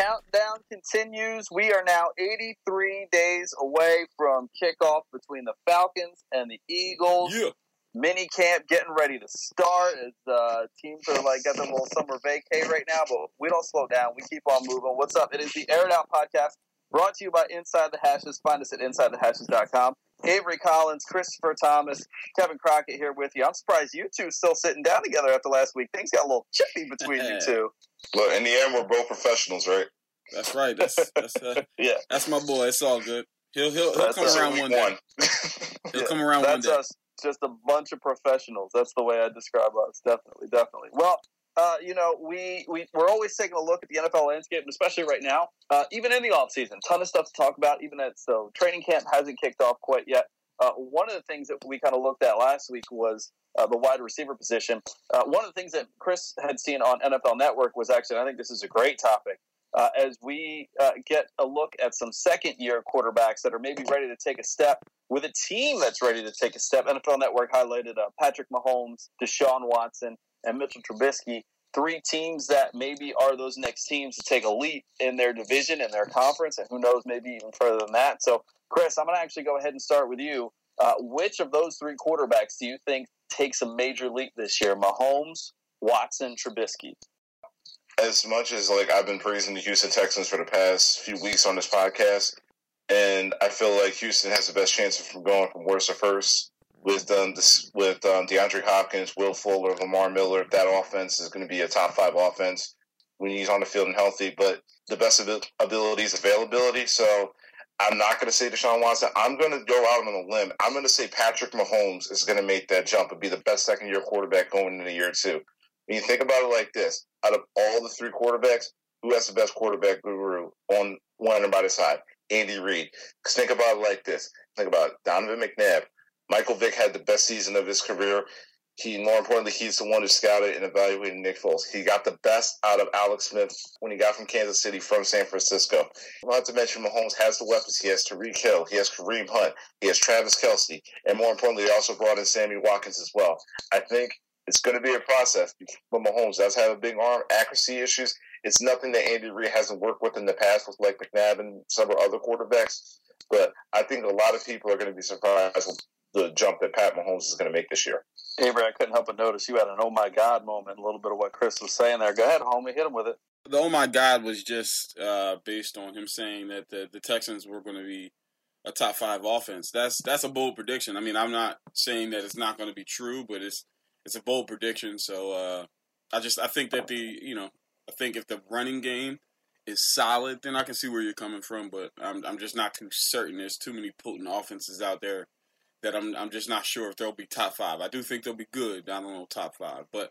countdown continues. We are now 83 days away from kickoff between the Falcons and the Eagles. Yeah. Mini camp getting ready to start as uh, teams are like got their little summer vacay right now, but we don't slow down. We keep on moving. What's up? It is the Air It Out podcast brought to you by Inside the Hashes. Find us at InsideTheHashes.com. Avery Collins, Christopher Thomas, Kevin Crockett here with you. I'm surprised you two still sitting down together after last week. Things got a little chippy between you two. Look, in the end, we're both professionals, right? That's right. That's that's uh, Yeah, that's my boy. It's all good. He'll he'll, he'll come around one day. one. He'll Yeah, come around one that's day. us. Just a bunch of professionals. That's the way I describe us. Definitely, definitely. Well, uh, you know, we, we, we're always taking a look at the NFL landscape, and especially right now, uh, even in the offseason, ton of stuff to talk about, even as so training camp hasn't kicked off quite yet. Uh, one of the things that we kind of looked at last week was uh, the wide receiver position. Uh, one of the things that Chris had seen on NFL Network was actually, I think this is a great topic, uh, as we uh, get a look at some second year quarterbacks that are maybe ready to take a step with a team that's ready to take a step. NFL Network highlighted uh, Patrick Mahomes, Deshaun Watson, and Mitchell Trubisky. Three teams that maybe are those next teams to take a leap in their division and their conference, and who knows, maybe even further than that. So, Chris, I'm going to actually go ahead and start with you. Uh, which of those three quarterbacks do you think takes a major leap this year? Mahomes, Watson, Trubisky. As much as like I've been praising the Houston Texans for the past few weeks on this podcast, and I feel like Houston has the best chance of going from worst to first with um, this, with um, DeAndre Hopkins, Will Fuller, Lamar Miller. That offense is going to be a top five offense when he's on the field and healthy. But the best abil- ability is availability. So I'm not going to say Deshaun Watson. I'm going to go out on a limb. I'm going to say Patrick Mahomes is going to make that jump and be the best second year quarterback going into year two. When you think about it like this, out of all the three quarterbacks, who has the best quarterback guru on one by the side? Andy Reid. Because think about it like this. Think about it. Donovan McNabb. Michael Vick had the best season of his career. He, more importantly, he's the one who scouted and evaluated Nick Foles. He got the best out of Alex Smith when he got from Kansas City from San Francisco. Not to mention, Mahomes has the weapons. He has Tyreek Hill. He has Kareem Hunt. He has Travis Kelce. And more importantly, they also brought in Sammy Watkins as well. I think it's going to be a process. But Mahomes does have a big arm, accuracy issues. It's nothing that Andy Reid hasn't worked with in the past with like McNabb and several other quarterbacks. But I think a lot of people are going to be surprised the jump that Pat Mahomes is going to make this year. Avery, I couldn't help but notice you had an oh my God moment, a little bit of what Chris was saying there. Go ahead, homie, hit him with it. The oh my god was just uh, based on him saying that the, the Texans were going to be a top five offense. That's that's a bold prediction. I mean, I'm not saying that it's not going to be true, but it's it's a bold prediction. So uh, I just I think that the you know I think if the running game is solid, then I can see where you're coming from. But I'm I'm just not too certain. There's too many potent offenses out there that I'm I'm just not sure if they'll be top five. I do think they'll be good. I don't know top five, but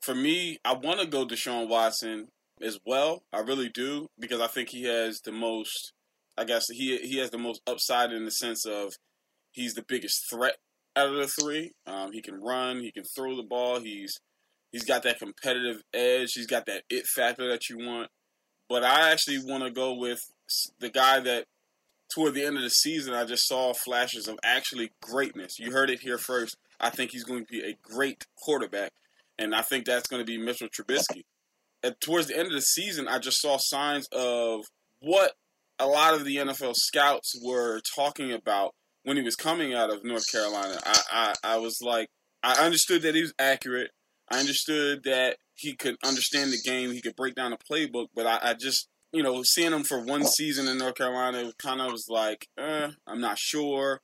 for me, I want to go Deshaun Watson as well. I really do because I think he has the most. I guess he he has the most upside in the sense of he's the biggest threat out of the three. Um, he can run, he can throw the ball. He's he's got that competitive edge. He's got that it factor that you want. But I actually want to go with the guy that toward the end of the season I just saw flashes of actually greatness. You heard it here first. I think he's going to be a great quarterback, and I think that's going to be Mitchell Trubisky. And towards the end of the season, I just saw signs of what a lot of the NFL scouts were talking about when he was coming out of North Carolina. I, I, I was like, I understood that he was accurate. I understood that he could understand the game. He could break down the playbook, but I, I just, you know, seeing him for one season in North Carolina kind of was like, eh, I'm not sure.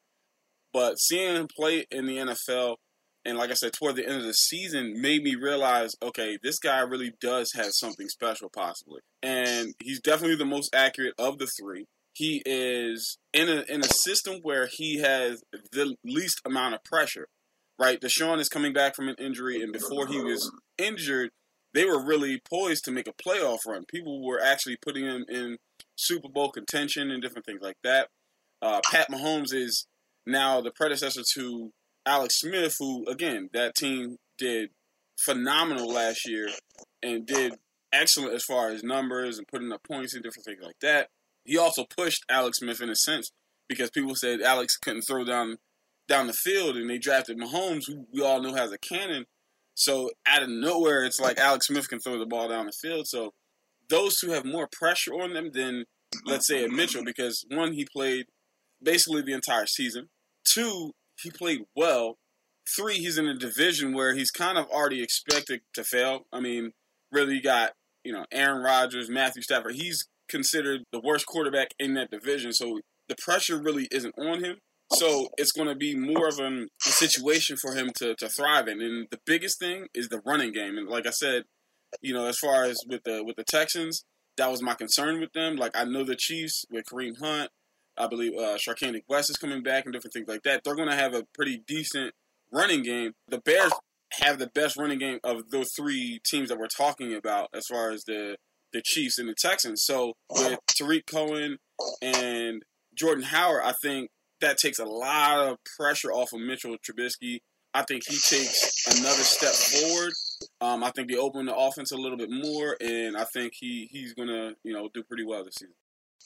But seeing him play in the NFL, and like I said, toward the end of the season, made me realize, okay, this guy really does have something special, possibly. And he's definitely the most accurate of the three. He is in a in a system where he has the least amount of pressure. Right, Deshaun is coming back from an injury, and before he was injured, they were really poised to make a playoff run. People were actually putting him in Super Bowl contention and different things like that. Uh, Pat Mahomes is now the predecessor to Alex Smith, who again that team did phenomenal last year and did excellent as far as numbers and putting up points and different things like that. He also pushed Alex Smith in a sense because people said Alex couldn't throw down down the field, and they drafted Mahomes, who we all know has a cannon. So out of nowhere, it's like Alex Smith can throw the ball down the field. So those two have more pressure on them than let's say a Mitchell because one he played basically the entire season. Two, he played well. Three, he's in a division where he's kind of already expected to fail. I mean, really, you got you know Aaron Rodgers, Matthew Stafford. He's considered the worst quarterback in that division, so the pressure really isn't on him. So it's going to be more of an, a situation for him to, to thrive in. And the biggest thing is the running game. And like I said, you know, as far as with the with the Texans, that was my concern with them. Like I know the Chiefs with Kareem Hunt, I believe uh, Charcandrick West is coming back and different things like that. They're going to have a pretty decent running game. The Bears have the best running game of those three teams that we're talking about, as far as the the Chiefs and the Texans. So with Tarik Cohen and Jordan Howard, I think that takes a lot of pressure off of Mitchell Trubisky. I think he takes another step forward. Um, I think they open the offense a little bit more, and I think he he's gonna you know do pretty well this season.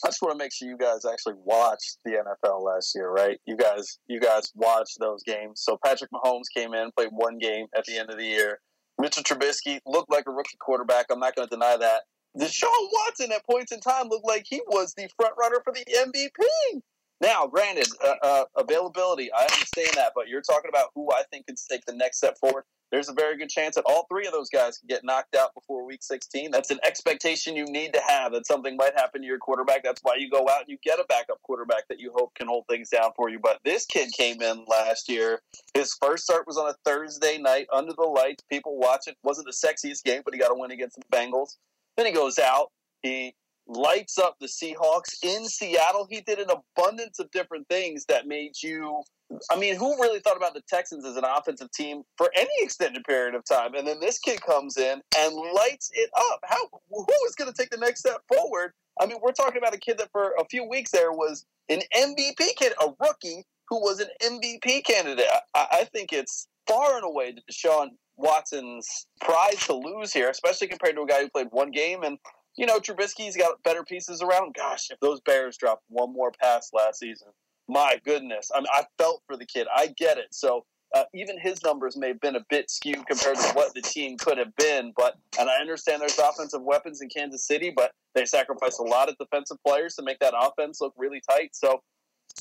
I just want to make sure you guys actually watched the NFL last year, right? You guys, you guys watched those games. So Patrick Mahomes came in, played one game at the end of the year. Mitchell Trubisky looked like a rookie quarterback. I'm not going to deny that. Deshaun Watson at points in time looked like he was the front runner for the MVP. Now, granted, uh, uh, availability, I understand that, but you're talking about who I think can take the next step forward. There's a very good chance that all three of those guys can get knocked out before week 16. That's an expectation you need to have that something might happen to your quarterback. That's why you go out and you get a backup quarterback that you hope can hold things down for you. But this kid came in last year. His first start was on a Thursday night under the lights. People watch it. Wasn't the sexiest game, but he got a win against the Bengals. Then he goes out. He lights up the Seahawks in Seattle. He did an abundance of different things that made you. I mean, who really thought about the Texans as an offensive team for any extended period of time? And then this kid comes in and lights it up. How? Who is going to take the next step forward? I mean, we're talking about a kid that for a few weeks there was an MVP kid, a rookie who was an MVP candidate. I, I think it's far and away that Deshaun Watson's prize to lose here, especially compared to a guy who played one game and you know, Trubisky's got better pieces around. Gosh, if those Bears dropped one more pass last season, my goodness. I mean, I felt for the kid. I get it. So uh, even his numbers may have been a bit skewed compared to what the team could have been. But and I understand there's offensive weapons in Kansas City, but they sacrificed a lot of defensive players to make that offense look really tight. So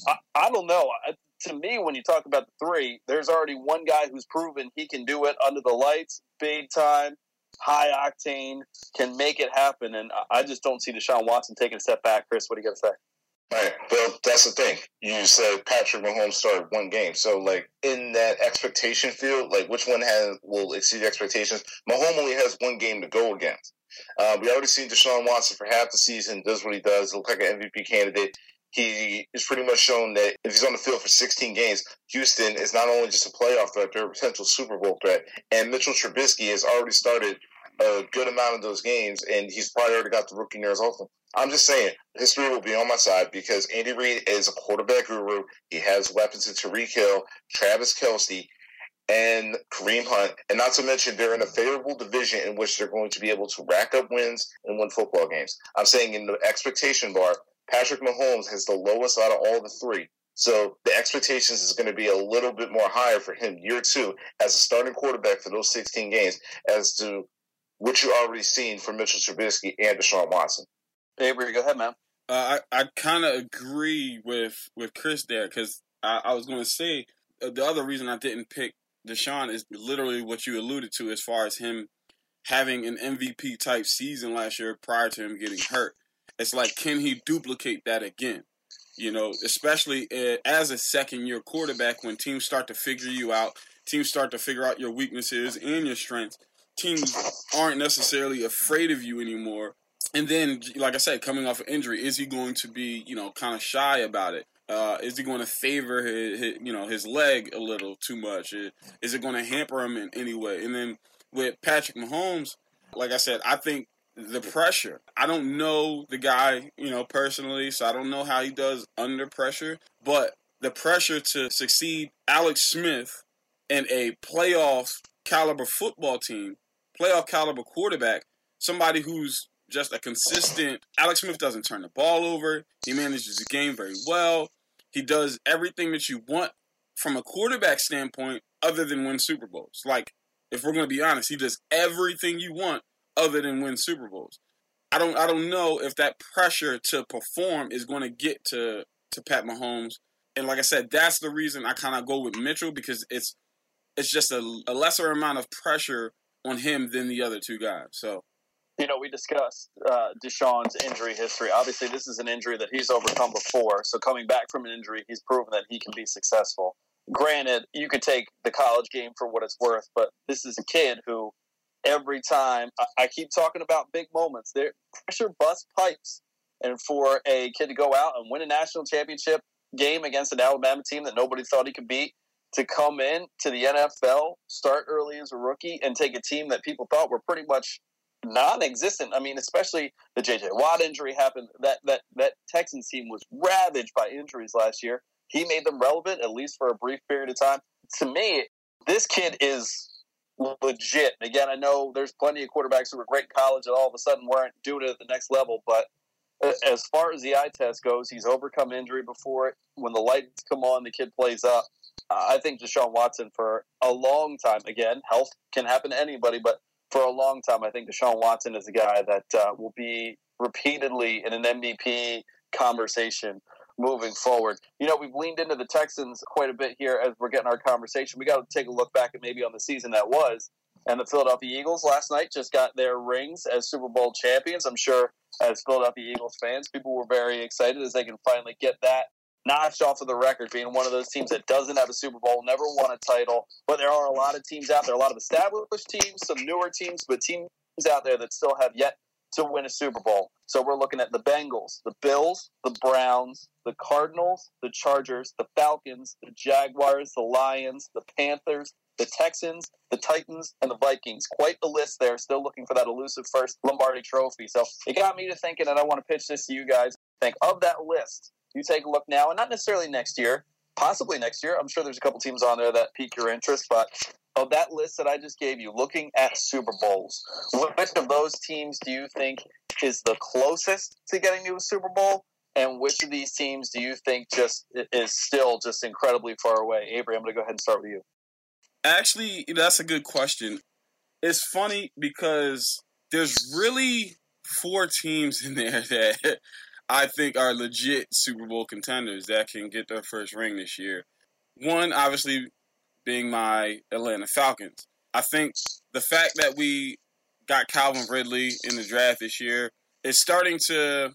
I, I don't know. I, to me, when you talk about the three, there's already one guy who's proven he can do it under the lights, big time high octane, can make it happen. And I just don't see Deshaun Watson taking a step back. Chris, what do you got to say? All right, well, that's the thing. You said Patrick Mahomes started one game, so like in that expectation field, like which one has will exceed expectations? Mahomes only has one game to go against. Uh, we already seen Deshaun Watson for half the season, does what he does, look like an MVP candidate. He is pretty much shown that if he's on the field for 16 games, Houston is not only just a playoff threat, they're a potential Super Bowl threat. And Mitchell Trubisky has already started a good amount of those games, and he's probably already got the rookie years also. I'm just saying, history will be on my side because Andy Reid is a quarterback guru. He has weapons in Tyreek Hill, Travis Kelce, and Kareem Hunt. And not to mention, they're in a favorable division in which they're going to be able to rack up wins and win football games. I'm saying in the expectation bar, Patrick Mahomes has the lowest out of all the three. So the expectations is going to be a little bit more higher for him year two as a starting quarterback for those 16 games as to what you already seen from Mitchell Trubisky and Deshaun Watson. Avery, go ahead, man. Uh, I I kind of agree with with Chris there because I, I, was going to say uh, the other reason I didn't pick Deshaun is literally what you alluded to as far as him having an MVP type season last year prior to him getting hurt. It's like, can he duplicate that again? You know, especially uh, as a second year quarterback when teams start to figure you out, teams start to figure out your weaknesses and your strengths teams aren't necessarily afraid of you anymore. And then, like I said, coming off an injury, is he going to be, you know, kind of shy about it? Uh, is he going to favor his, his, you know, his leg a little too much? Is it going to hamper him in any way? And then with Patrick Mahomes, like I said, I think the pressure. I don't know the guy, you know, personally, so I don't know how he does under pressure. But the pressure to succeed Alex Smith and a playoff caliber football team playoff caliber quarterback, somebody who's just a consistent. Alex Smith doesn't turn the ball over. He manages the game very well. He does everything that you want from a quarterback standpoint, other than win Super Bowls. Like, if we're going to be honest, he does everything you want other than win Super Bowls. I don't I don't know if that pressure to perform is going to get to to Pat Mahomes. And like I said, that's the reason I kind of go with Mitchell because it's it's just a, a lesser amount of pressure on him than the other two guys. So you know, we discussed uh, Deshaun's injury history. Obviously, this is an injury that he's overcome before. So, coming back from an injury, he's proven that he can be successful. Granted, you could take the college game for what it's worth, but this is a kid who, every time, I, I keep talking about big moments. There, pressure bust pipes, and for a kid to go out and win a national championship game against an Alabama team that nobody thought he could beat, to come in to the NFL, start early as a rookie, and take a team that people thought were pretty much non-existent. I mean, especially the J.J. Watt injury happened. That that that Texans team was ravaged by injuries last year. He made them relevant at least for a brief period of time. To me, this kid is legit. Again, I know there's plenty of quarterbacks who were great college and all of a sudden weren't doing it at the next level, but as far as the eye test goes, he's overcome injury before it. When the lights come on, the kid plays up. I think Deshaun Watson for a long time. Again, health can happen to anybody, but for a long time, I think Deshaun Watson is a guy that uh, will be repeatedly in an MVP conversation moving forward. You know, we've leaned into the Texans quite a bit here as we're getting our conversation. We got to take a look back at maybe on the season that was. And the Philadelphia Eagles last night just got their rings as Super Bowl champions. I'm sure as Philadelphia Eagles fans, people were very excited as they can finally get that notched off of the record, being one of those teams that doesn't have a Super Bowl, never won a title. But there are a lot of teams out there, a lot of established teams, some newer teams, but teams out there that still have yet to win a Super Bowl. So we're looking at the Bengals, the Bills, the Browns, the Cardinals, the Chargers, the Falcons, the Jaguars, the Lions, the Panthers, the Texans, the Titans, and the Vikings. Quite the list there, still looking for that elusive first Lombardi trophy. So it got me to thinking, and I want to pitch this to you guys. Think of that list. You take a look now, and not necessarily next year, possibly next year. I'm sure there's a couple teams on there that pique your interest, but of that list that I just gave you, looking at Super Bowls, which of those teams do you think is the closest to getting to a Super Bowl? And which of these teams do you think just is still just incredibly far away? Avery, I'm going to go ahead and start with you. Actually, that's a good question. It's funny because there's really four teams in there that I think are legit Super Bowl contenders that can get their first ring this year. One, obviously, being my Atlanta Falcons. I think the fact that we got Calvin Ridley in the draft this year is starting to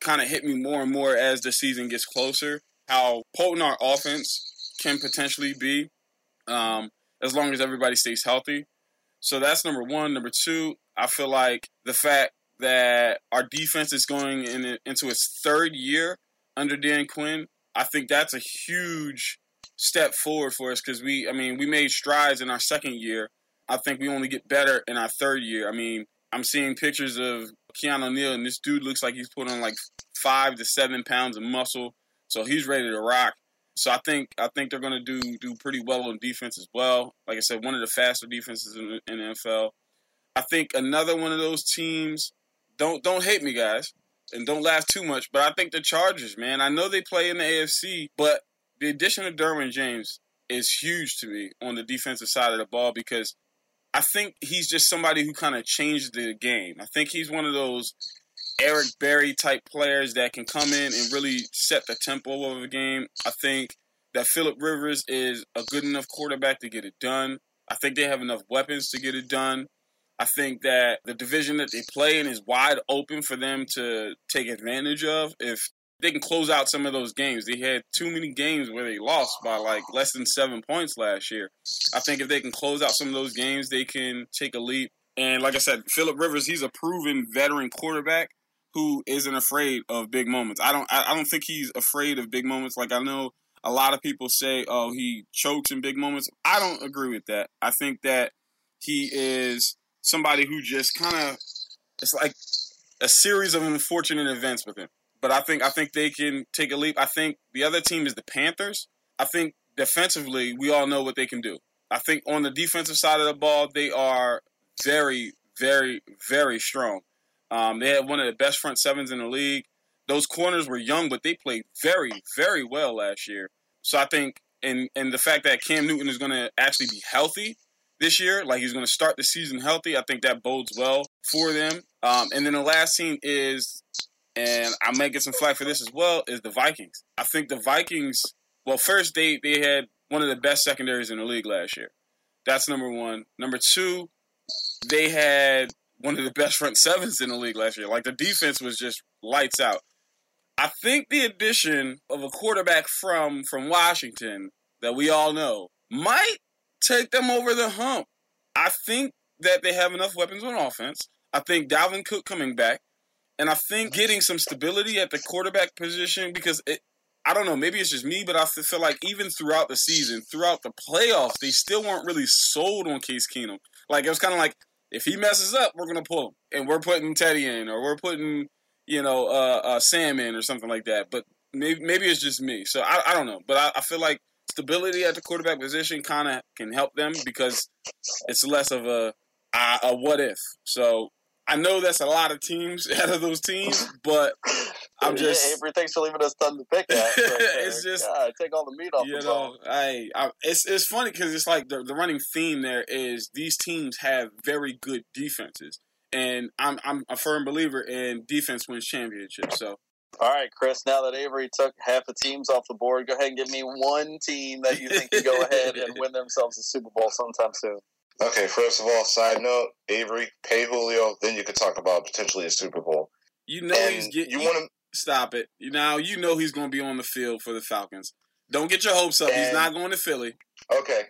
kind of hit me more and more as the season gets closer. How potent our offense can potentially be, um, as long as everybody stays healthy. So that's number one. Number two, I feel like the fact that our defense is going in, into its third year under Dan Quinn, I think that's a huge step forward for us because we, I mean, we made strides in our second year. I think we only get better in our third year. I mean, I'm seeing pictures of Keanu Neal, and this dude looks like he's put on like five to seven pounds of muscle, so he's ready to rock. So I think I think they're going to do do pretty well on defense as well. Like I said, one of the faster defenses in, in the NFL. I think another one of those teams. Don't don't hate me, guys, and don't laugh too much. But I think the Chargers, man. I know they play in the AFC, but the addition of Derwin James is huge to me on the defensive side of the ball because I think he's just somebody who kind of changed the game. I think he's one of those Eric Berry type players that can come in and really set the tempo of a game. I think that Philip Rivers is a good enough quarterback to get it done. I think they have enough weapons to get it done. I think that the division that they play in is wide open for them to take advantage of if they can close out some of those games. They had too many games where they lost by like less than seven points last year. I think if they can close out some of those games, they can take a leap. And like I said, Philip Rivers, he's a proven veteran quarterback who isn't afraid of big moments. I don't I, don't think he's afraid of big moments. Like I know a lot of people say, oh, he chokes in big moments. I don't agree with that. I think that he is somebody who just kind of it's like a series of unfortunate events with him. But I think I think they can take a leap. I think the other team is the Panthers. I think defensively, we all know what they can do. I think on the defensive side of the ball, they are very, very, very strong. Um, they had one of the best front sevens in the league. Those corners were young, but they played very, very well last year. So I think, and and the fact that Cam Newton is going to actually be healthy this year. Like he's going to start the season healthy. I think that bodes well for them. Um, and then the last team is, and I might get some flack for this as well, is the Vikings. I think the Vikings. Well, first they they had one of the best secondaries in the league last year. That's number one. Number two, they had one of the best front sevens in the league last year. Like the defense was just lights out. I think the addition of a quarterback from from Washington that we all know might take them over the hump. I think that they have enough weapons on offense. I think Dalvin Cook coming back, and I think getting some stability at the quarterback position because it, I don't know, maybe it's just me, but I feel like even throughout the season, throughout the playoffs, they still weren't really sold on Case Keenum. Like it was kind of like if he messes up, we're gonna pull him, and we're putting Teddy in, or we're putting you know uh, uh, Sam in, or something like that. But maybe maybe it's just me. So I, I don't know, but I, I feel like stability at the quarterback position kind of can help them because it's less of a a what if. So I know that's a lot of teams out of those teams, but I'm just yeah, Avery. Thanks for leaving us ton to pick at. Uh, it's just God, take all the meat off. You know, I, I it's it's funny because it's like the the running theme there is these teams have very good defenses, and I'm I'm a firm believer in defense wins championships. So all right, Chris, now that Avery took half the teams off the board, go ahead and give me one team that you think can go ahead and win themselves a Super Bowl sometime soon. Okay, first of all, side note, Avery, pay Julio, then you could talk about potentially a Super Bowl. You know and he's getting. You want to stop it. You now you know he's going to be on the field for the Falcons. Don't get your hopes up. And, he's not going to Philly. Okay,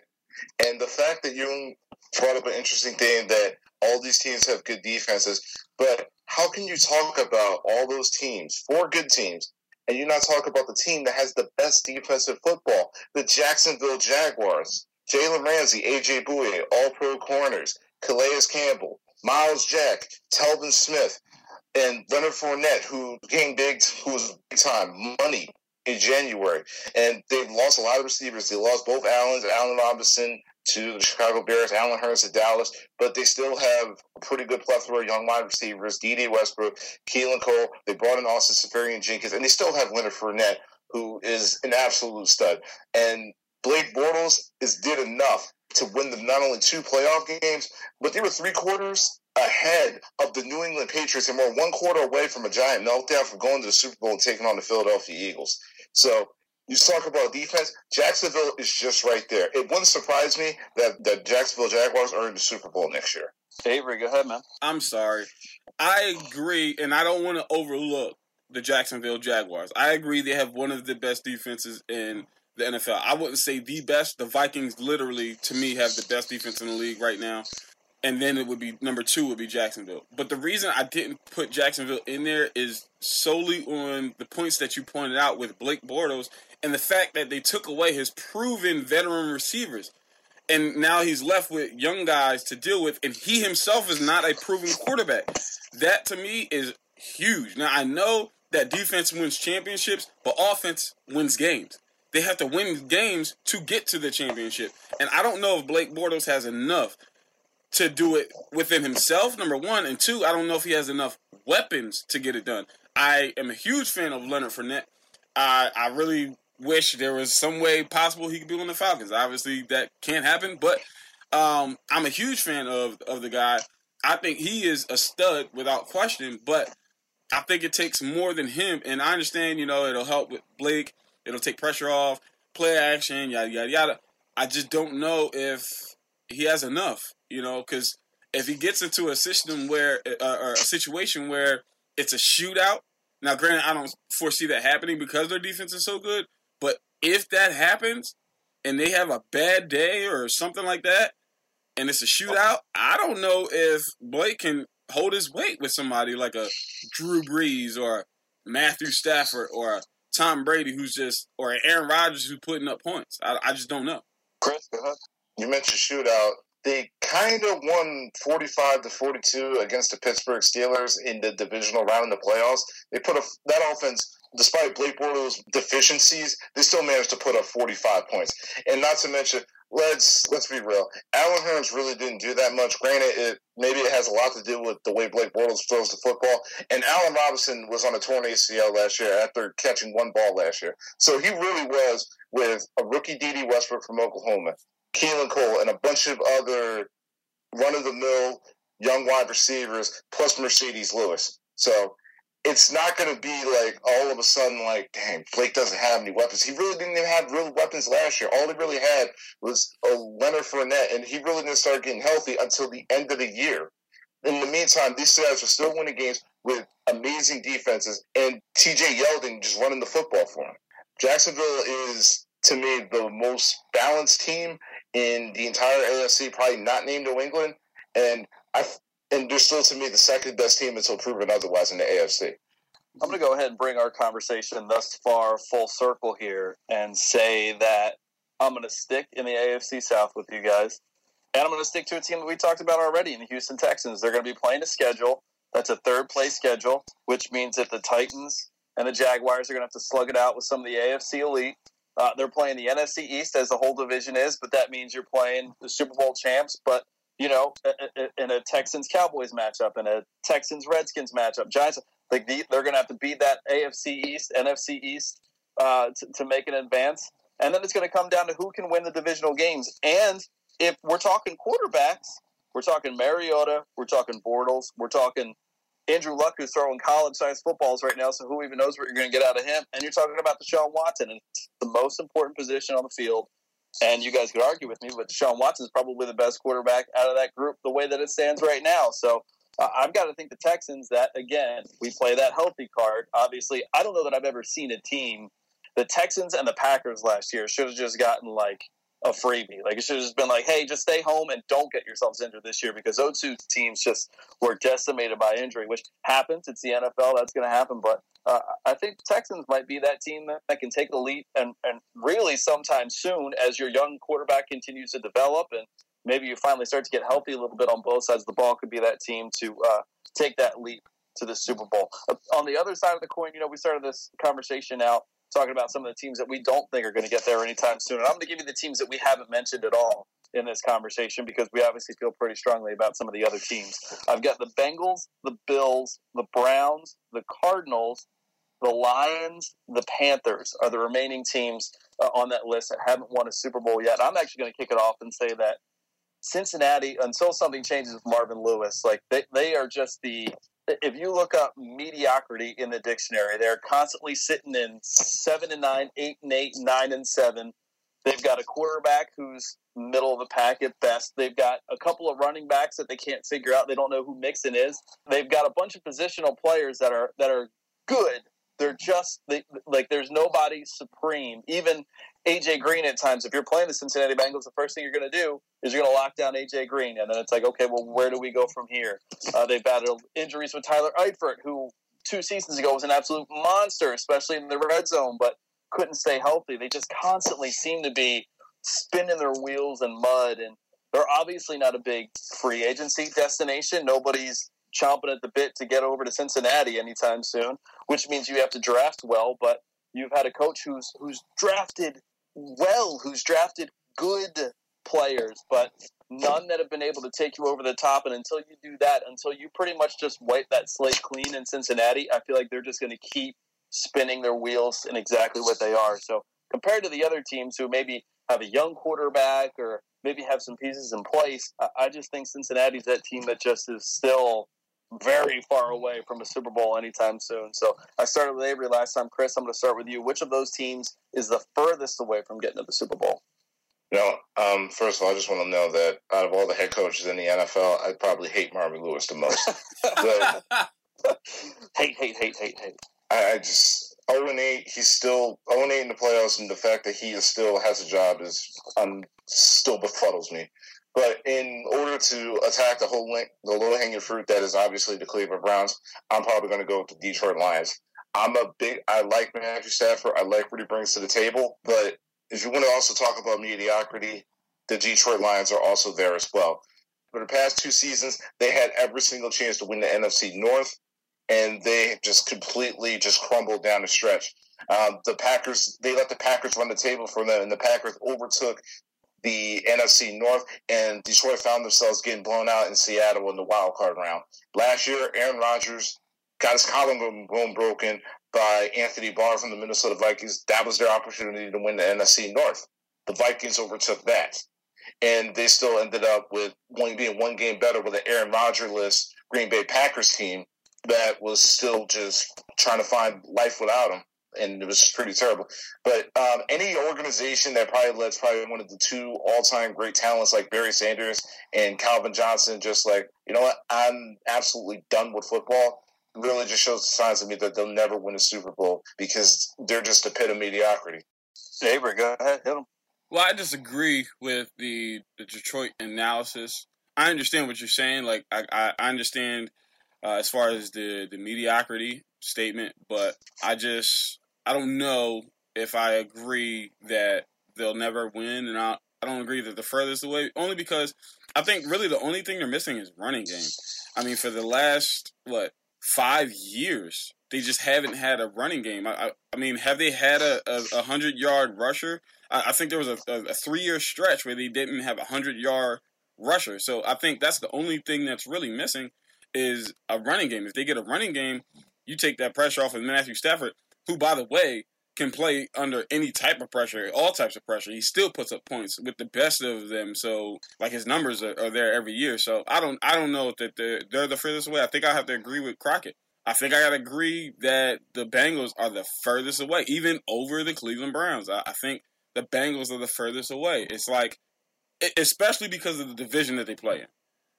and the fact that you brought up an interesting thing that all these teams have good defenses, but how can you talk about all those teams, four good teams, and you not talk about the team that has the best defensive football, the Jacksonville Jaguars? Jalen Ramsey, AJ Bouye, all pro corners, Calais Campbell, Myles Jack, Telvin Smith, and Leonard Fournette, who gained big, who was big time money in January. And they've lost a lot of receivers. They lost both Allens, Allen Robinson to the Chicago Bears, Allen Hurns to Dallas, but they still have a pretty good plethora of young wide receivers, Dede Westbrook, Keelan Cole. They brought in Austin Seferian-Jenkins, and they still have Leonard Fournette, who is an absolute stud. And Blake Bortles is did enough to win them not only two playoff games, but they were three quarters ahead of the New England Patriots and we're one quarter away from a giant meltdown from going to the Super Bowl and taking on the Philadelphia Eagles. So you talk about defense. Jacksonville is just right there. It wouldn't surprise me that the Jacksonville Jaguars are in the Super Bowl next year. Avery, go ahead, man. I'm sorry. I agree, and I don't want to overlook the Jacksonville Jaguars. I agree they have one of the best defenses in the NFL. I wouldn't say the best. The Vikings literally, to me, have the best defense in the league right now. And then it would be number two would be Jacksonville. But the reason I didn't put Jacksonville in there is solely on the points that you pointed out with Blake Bortles and the fact that they took away his proven veteran receivers. And now he's left with young guys to deal with, and he himself is not a proven quarterback. That to me is huge. Now I know that defense wins championships, but offense wins games they have to win games to get to the championship. And I don't know if Blake Bortles has enough to do it within himself, number one. And two, I don't know if he has enough weapons to get it done. I am a huge fan of Leonard Fournette. I, I really wish there was some way possible he could be on the Falcons. Obviously, that can't happen, but um, I'm a huge fan of, of the guy. I think he is a stud without question, but I think it takes more than him. And I understand, you know, it'll help with Blake It'll take pressure off, play action, yada yada yada. I just don't know if he has enough, you know, because if he gets into a system where, uh, or a situation where it's a shootout. Now, granted, I don't foresee that happening because their defense is so good. But if that happens, and they have a bad day or something like that, and it's a shootout, I don't know if Blake can hold his weight with somebody like a Drew Brees or Matthew Stafford or Tom Brady, who's just, or Aaron Rodgers, who's putting up points. I, I just don't know. Chris, you mentioned shootout. They kind of won 45 to 42 against the Pittsburgh Steelers in the divisional round in the playoffs. They put a, that offense, despite Blake Bortles' deficiencies, they still managed to put up 45 points. And not to mention, let's let's be real. Allen Hurns really didn't do that much. Granted, it maybe it has a lot to do with the way Blake Bortles throws the football. And Allen Robinson was on a torn ACL last year after catching one ball last year. So he really was with a rookie Dede Westbrook from Oklahoma Keelan Cole, and a bunch of other run of the mill young wide receivers, plus Marcedes Lewis. So it's not going to be like all of a sudden, like, dang, Blake doesn't have any weapons. He really didn't even have real weapons last year. All he really had was a Leonard Fournette, and he really didn't start getting healthy until the end of the year. In the meantime, these guys are still winning games with amazing defenses, and TJ Yeldon just running the football for him. Jacksonville is, to me, the most balanced team in the entire AFC, probably not named New England. And I and they're still to me the second best team until proven otherwise in the AFC. I'm going to go ahead and bring our conversation thus far full circle here and say that I'm going to stick in the AFC South with you guys. And I'm going to stick to a team that we talked about already in the Houston Texans. They're going to be playing a schedule that's a third place schedule, which means that the Titans and the Jaguars are going to have to slug it out with some of the AFC elite. Uh, they're playing the NFC East as the whole division is, but that means you're playing the Super Bowl champs. But you know, in a Texans Cowboys matchup, in a Texans Redskins matchup, Giants, like the, they're going to have to beat that AFC East, NFC East uh, to, to make an advance. And then it's going to come down to who can win the divisional games. And if we're talking quarterbacks, we're talking Mariota, we're talking Bortles, we're talking Andrew Luck, who's throwing college-sized footballs right now. So who even knows what you're going to get out of him? And you're talking about Deshaun Watson, and it's the most important position on the field and you guys could argue with me, but Deshaun Watson is probably the best quarterback out of that group the way that it stands right now. So uh, I've got to think the Texans that, again, we play that healthy card. Obviously, I don't know that I've ever seen a team. The Texans and the Packers last year should have just gotten like a freebie. Like it should have just been like, hey, just stay home and don't get yourselves injured this year because those two teams just were decimated by injury, which happens. It's the NFL. That's going to happen. But uh, I think Texans might be that team that, that can take the leap and, and really sometime soon as your young quarterback continues to develop and maybe you finally start to get healthy a little bit on both sides of the ball could be that team to uh, take that leap to the Super Bowl. Uh, on the other side of the coin, you know, we started this conversation out talking about some of the teams that we don't think are going to get there anytime soon. And I'm going to give you the teams that we haven't mentioned at all in this conversation because we obviously feel pretty strongly about some of the other teams. I've got the Bengals, the Bills, the Browns, the Cardinals, the Lions, the Panthers are the remaining teams uh, on that list that haven't won a Super Bowl yet. I'm actually going to kick it off and say that Cincinnati, until something changes with Marvin Lewis, like they, they are just the if you look up mediocrity in the dictionary, they're constantly sitting in seven and nine, eight and eight, nine and seven. They've got a quarterback who's middle of the pack at best. They've got a couple of running backs that they can't figure out. They don't know who Mixon is. They've got a bunch of positional players that are that are good. They're just they, like there's nobody supreme. Even AJ Green at times. If you're playing the Cincinnati Bengals, the first thing you're going to do is you're going to lock down AJ Green, and then it's like, okay, well, where do we go from here? Uh, they've battled injuries with Tyler Eifert, who two seasons ago was an absolute monster, especially in the red zone, but couldn't stay healthy. They just constantly seem to be spinning their wheels in mud, and they're obviously not a big free agency destination. Nobody's chomping at the bit to get over to Cincinnati anytime soon, which means you have to draft well. But you've had a coach who's who's drafted well, who's drafted good players, but none that have been able to take you over the top. And until you do that, until you pretty much just wipe that slate clean in Cincinnati, I feel like they're just going to keep spinning their wheels in exactly what they are. So compared to the other teams who maybe have a young quarterback or maybe have some pieces in place, I just think Cincinnati's that team that just is still very far away from a Super Bowl anytime soon. So I started with Avery last time. Chris, I'm going to start with you. Which of those teams is the furthest away from getting to the Super Bowl? You know, um, first of all, I just want to know that out of all the head coaches in the NFL, I probably hate Marvin Lewis the most. hate, hate, hate, hate, hate. I, I just 0 and 8. He's still 0 and 8 in the playoffs, and the fact that he is still has a job is um, still befuddles me. But in order to attack the whole link, the low hanging fruit that is obviously the Cleveland Browns, I'm probably going to go with the Detroit Lions. I'm a big, I like Matthew Stafford. I like what he brings to the table. But if you want to also talk about mediocrity, the Detroit Lions are also there as well. For the past two seasons, they had every single chance to win the NFC North, and they just completely just crumbled down the stretch. Um, the Packers, they let the Packers run the table for them, and the Packers overtook the NFC North, and Detroit found themselves getting blown out in Seattle in the wild card round. Last year, Aaron Rodgers got his collarbone broken by Anthony Barr from the Minnesota Vikings. That was their opportunity to win the NFC North. The Vikings overtook that. and they still ended up with one being one game better with an Aaron Rodgers Green Bay Packers team that was still just trying to find life without him. And it was pretty terrible. But um, any organization that probably lets probably one of the two all time great talents like Barry Sanders and Calvin Johnson, just like, you know what, I'm absolutely done with football really just shows signs to me that they'll never win a Super Bowl because they're just a pit of mediocrity. Neighbor, go ahead, hit them. Well, I disagree with the the Detroit analysis. I understand what you're saying. Like, I I, I understand uh, as far as the the mediocrity statement, but I just I don't know if I agree that they'll never win, and I I don't agree that the furthest away. Only because I think really the only thing they're missing is running game. I mean, for the last what five years. They just haven't had a running game. I, I, I mean, have they had a, a, a hundred yard rusher? I, I, think there was a, a, three year stretch where they didn't have a hundred yard rusher. So I think that's the only thing that's really missing is a running game. If they get a running game, you take that pressure off of Matthew Stafford, who, by the way, can play under any type of pressure, all types of pressure. He still puts up points with the best of them. So like his numbers are, are there every year. So I don't I don't know that they're, they're the furthest away. I think I have to agree with Crockett. I think I gotta agree that the Bengals are the furthest away, even over the Cleveland Browns. I, I think the Bengals are the furthest away. It's like, especially because of the division that they play in.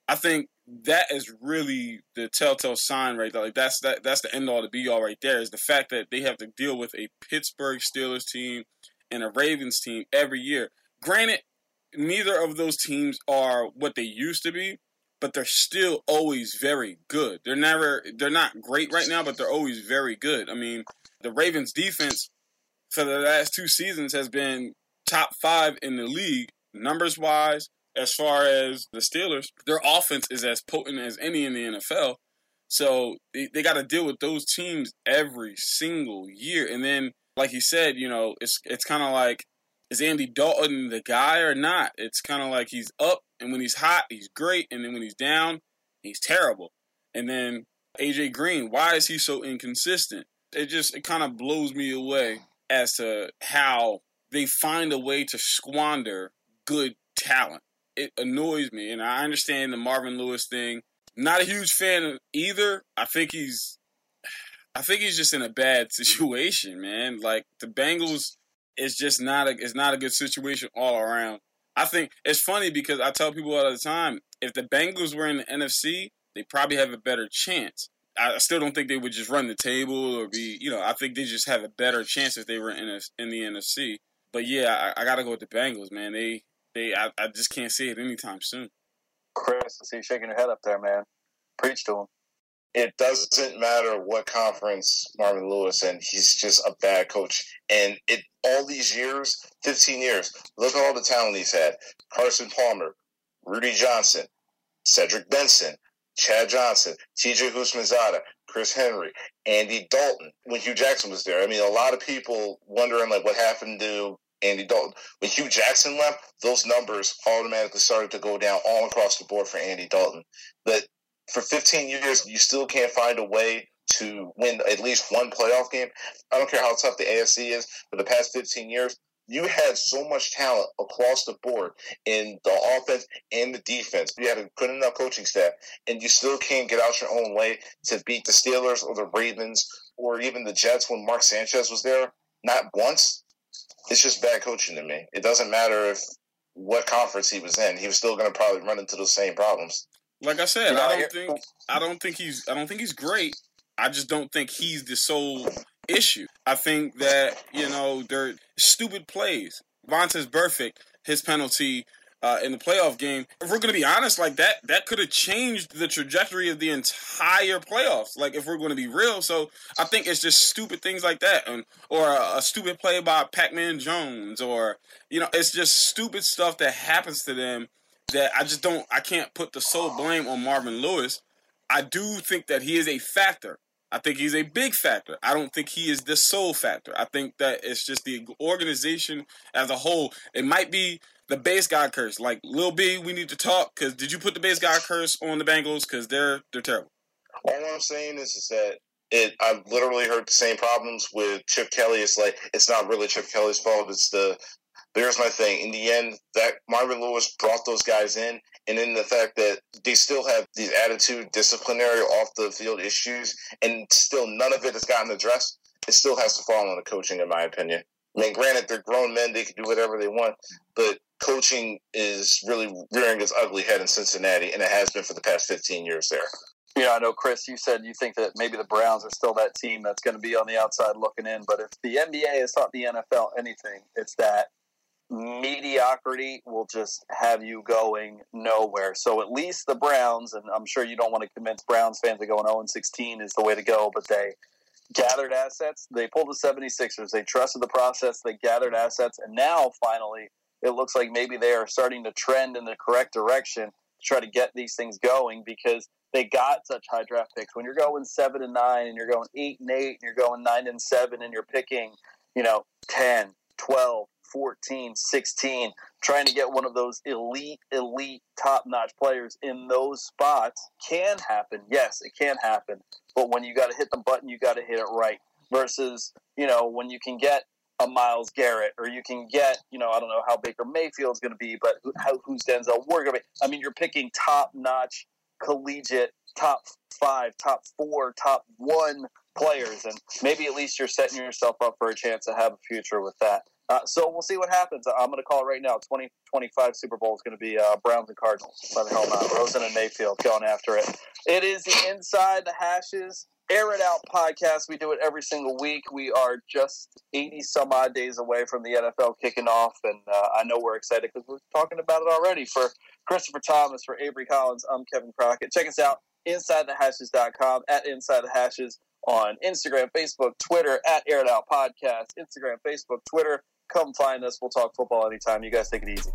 I think that is really the telltale sign right there. Like that's that that's the end all to be all right there is the fact that they have to deal with a Pittsburgh Steelers team and a Ravens team every year. Granted, neither of those teams are what they used to be, but they're still always very good. They're never they're not great right now, but they're always very good. I mean, the Ravens defense for the last two seasons has been top 5 in the league numbers wise as far as the Steelers, their offense is as potent as any in the NFL. So they, they got to deal with those teams every single year. And then, like you said, you know, it's it's kind of like is Andy Dalton the guy or not? It's kind of like he's up, and when he's hot, he's great, and then when he's down, he's terrible. And then AJ Green, why is he so inconsistent? It just it kind of blows me away as to how they find a way to squander good talent it annoys me, and I understand the Marvin Lewis thing. Not a huge fan of either. I think he's, I think he's just in a bad situation, man. Like the Bengals is just not a, it's not a good situation all around. I think it's funny because I tell people all the time, if the Bengals were in the NFC, they probably have a better chance. I still don't think they would just run the table or be, you know, I think they just have a better chance if they were in a, in the NFC. But yeah, I, I got to go with the Bengals, man. They they, I, I just can't see it anytime soon. Chris, I see you shaking your head up there, man. Preach to him. It doesn't matter what conference Marvin Lewis and he's just a bad coach. And it all these years, fifteen years, look at all the talent he's had: Carson Palmer, Rudi Johnson, Cedric Benson, Chad Johnson, T.J. Houshmandzadeh, Chris Henry, Andy Dalton. When Hue Jackson was there, I mean, a lot of people wondering like what happened to Andy Dalton. When Hue Jackson left, those numbers automatically started to go down all across the board for Andy Dalton. But for 15 years, you still can't find a way to win at least one playoff game. I don't care how tough the AFC is. For the past 15 years, you had so much talent across the board in the offense and the defense. You had a good enough coaching staff, and you still can't get out your own way to beat the Steelers or the Ravens or even the Jets when Mark Sanchez was there. Not once, it's just bad coaching to me. It doesn't matter if what conference he was in; he was still going to probably run into those same problems. Like I said, I don't think I don't think he's I don't think he's great. I just don't think he's the sole issue. I think that you know they're stupid plays. Vontaze Burfict. his penalty uh, in the playoff game. If we're going to be honest, like that, that could have changed the trajectory of the entire playoffs. Like if we're going to be real, so I think it's just stupid things like that, and or a, a stupid play by Pac-Man Jones, or you know, it's just stupid stuff that happens to them that I just don't. I can't put the sole blame on Marvin Lewis. I do think that he is a factor. I think he's a big factor. I don't think he is the sole factor. I think that it's just the organization as a whole. It might be the base god curse. Like Lil B, we need to talk because did you put the base god curse on the Bengals? Because they're they're terrible. All I'm saying is, is that it. I've literally heard the same problems with Chip Kelly. It's like it's not really Chip Kelly's fault. It's the But here's my thing: in the end, that Marvin Lewis brought those guys in, and in the fact that they still have these attitude, disciplinary, off the field issues, and still none of it has gotten addressed. It still has to fall on the coaching, in my opinion. I mean, granted, they're grown men; they can do whatever they want, but coaching is really rearing its ugly head in Cincinnati, and it has been for the past 15 years there. Yeah, I know, Chris. You said you think that maybe the Browns are still that team that's going to be on the outside looking in. But if the NBA has taught the NFL anything, it's that mediocrity will just have you going nowhere. So at least the Browns, and I'm sure you don't want to convince Browns fans that going 0 16 is the way to go, but they gathered assets. They pulled the 76ers. They trusted the process. They gathered assets. And now, finally, it looks like maybe they are starting to trend in the correct direction to try to get these things going because they got such high draft picks. When you're going seven and nine and you're going eight and eight and you're going nine and seven and you're picking, you know, 10, 12, 14, 16, trying to get one of those elite, elite, top notch players in those spots can happen. Yes, it can happen. But when you got to hit the button, you got to hit it right. Versus, you know, when you can get a Myles Garrett, or you can get, you know, I don't know how Baker Mayfield's going to be, but how, who's Denzel Ward going to be? I mean, you're picking top notch collegiate top five, top four, top one players, and maybe at least you're setting yourself up for a chance to have a future with that. Uh, so we'll see what happens. I'm going to call it right now. 2025 Super Bowl is going to be uh, Browns and Cardinals. By the hell not. Rosen and Mayfield going after it. It is the Inside the Hashes Air It Out podcast. We do it every single week. We are just 80 some odd days away from the NFL kicking off, and uh, I know we're excited because we're talking about it already. For Christopher Thomas, for Avery Collins, I'm Kevin Crockett. Check us out, InsideTheHashes.com, at Inside the Hashes on Instagram, Facebook, Twitter, at Air It Out Podcast, Instagram, Facebook, Twitter. Come find us. We'll talk football anytime. You guys take it easy.